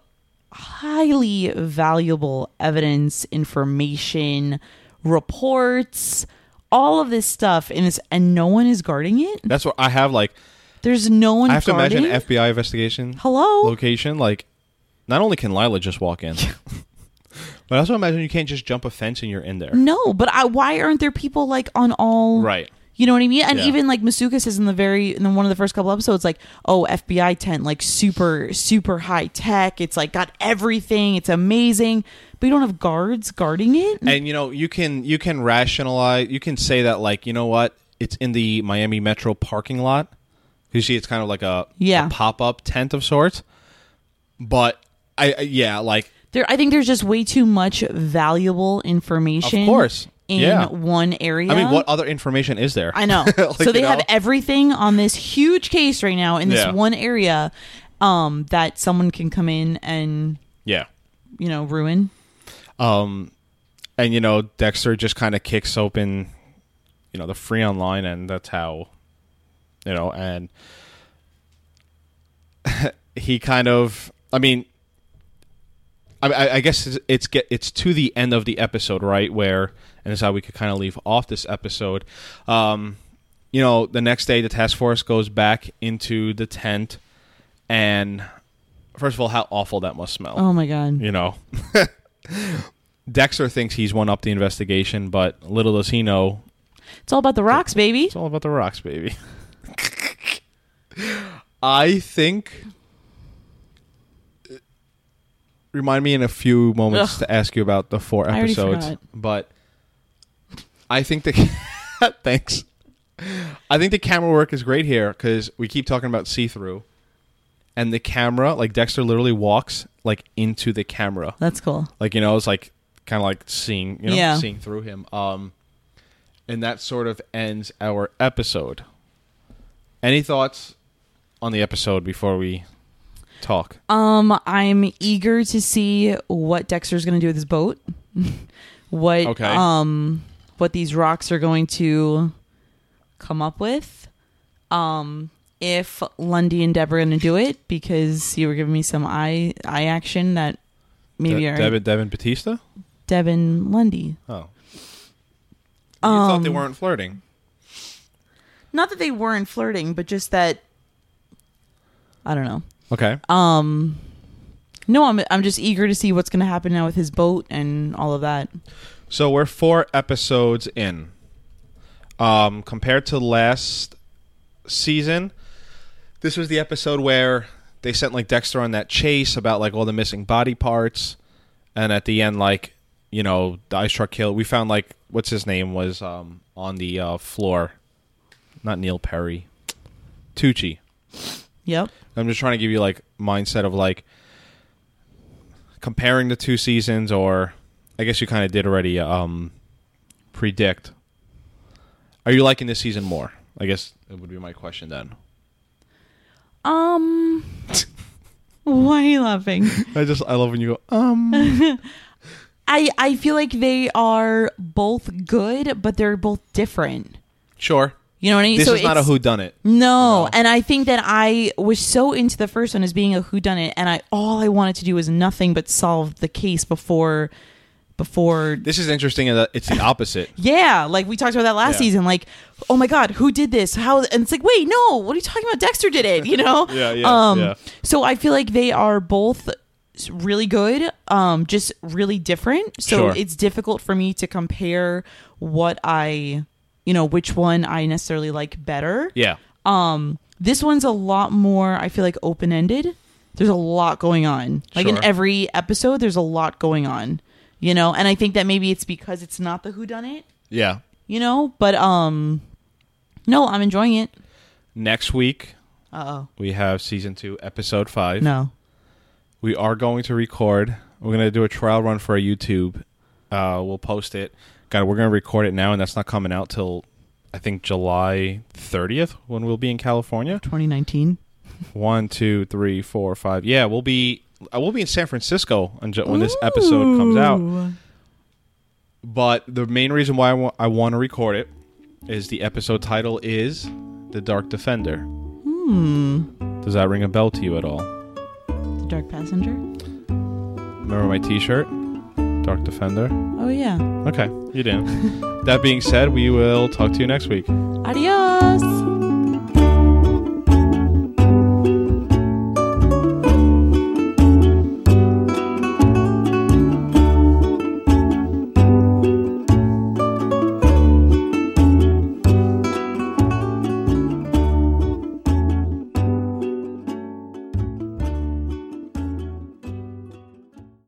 highly valuable evidence, information, reports, all of this stuff in this, and no one is guarding it. That's what I have. Like, There's no one. I have to guarding. imagine an FBI investigation Hello. location. Like, not only can Lila just walk in, but I also imagine you can't just jump a fence and you're in there. No, but I, why aren't there people like on all? Right. You know what I mean? And Yeah. even like Masuka says in the very in the, one of the first couple episodes, like, oh, FBI tent, like super super high tech. It's like got everything. It's amazing, but you don't have guards guarding it. And you know, you can you can rationalize. You can say that like, you know what? It's in the Miami Metro parking lot. You see, it's kind of like a, Yeah. pop up tent of sorts. But I, I yeah, like there I think there's just way too much valuable information Of course. in Yeah. one area. I mean, what other information is there? I know. Like, so they have know? everything on this huge case right now in this Yeah. one area um that someone can come in and, Yeah. you know, ruin. Um, and you know, Dexter just kind of kicks open, you know, the free online, and that's how, you know, and he kind of, I mean, I, I I guess it's, it's get it's to the end of the episode, right? Where and is how we could kind of leave off this episode. Um, you know, the next day the task force goes back into the tent, and first of all, how awful that must smell Oh my god. you know. Dexter thinks he's won up the investigation, but little does he know, It's all about the rocks, baby. it's all about the rocks, baby. I think. Remind me in a few moments Ugh. to ask you about the four I already episodes, forgot. but I think the thanks. I think the camera work is great here because we keep talking about see through, and the camera, like Dexter, literally walks like into the camera That's cool. like you know it's like kind of like seeing you know Yeah. seeing through him um and that sort of ends our episode any thoughts on the episode before we talk Um, I'm eager to see what Dexter's going to do with his boat. what Okay. um what these rocks are going to come up with. Um if Lundy and Deb are going to do it because you were giving me some eye eye action that maybe are devin devin batista Deb and Lundy. oh you thought they Um, weren't flirting Not that they weren't flirting, but just that I don't know. Okay Um no, I'm I'm just eager to see what's going to happen now with his boat and all of that. so we're four episodes in um compared to last season this was the episode where they sent like Dexter on that chase about like all the missing body parts, and at the end, like you know, the ice truck kill. We found like what's his name was um, on the uh, floor, not Neil Perry, Tucci. Yep. I'm just trying to give you like mindset of like comparing the two seasons, or I guess you kind of did already um, predict. Are you liking this season more? I guess it would be my question then. Um, why are you laughing? I just I love when you go um. I I feel like they are both good, but they're both different. Sure. You know what I mean? This so is not a it's- who done it. No, No. and I think that I was so into the first one as being a whodunit, and I all I wanted to do was nothing but solve the case before, before. This is interesting it's the opposite. Yeah, like we talked about that last Yeah. season. Like, oh my god, who did this? How? And it's like, wait, no, what are you talking about? Dexter did it. You know? Yeah, yeah, Um, yeah. So I feel like they are both really good, um, just really different. So Sure. it's difficult for me to compare what I, you know, which one I necessarily like better. Yeah. Um, this one's a lot more. I feel like open ended. There's a lot going on. Like in every episode, there's a lot going on. You know, and I think that maybe it's because it's not the Who Done It. Yeah. You know, but um, no, I'm enjoying it. Next week Uh oh, we have season two, episode five. no. We are going to record. We're going to do a trial run for our YouTube. Uh, we'll post it. God, we're going to record it now, and that's not coming out till I think July 30th when we'll be in California. 2019. One, two, three, four, five. Yeah, we'll be. I will be in San Francisco on ju- when this episode comes out. But the main reason why I wa- I want to record it is the episode title is The Dark Defender. Hmm. Does that ring a bell to you at all? The Dark Passenger. Remember my T-shirt, Dark Defender. Oh yeah. Okay, you didn't. that being said, we will talk to you next week. Adios.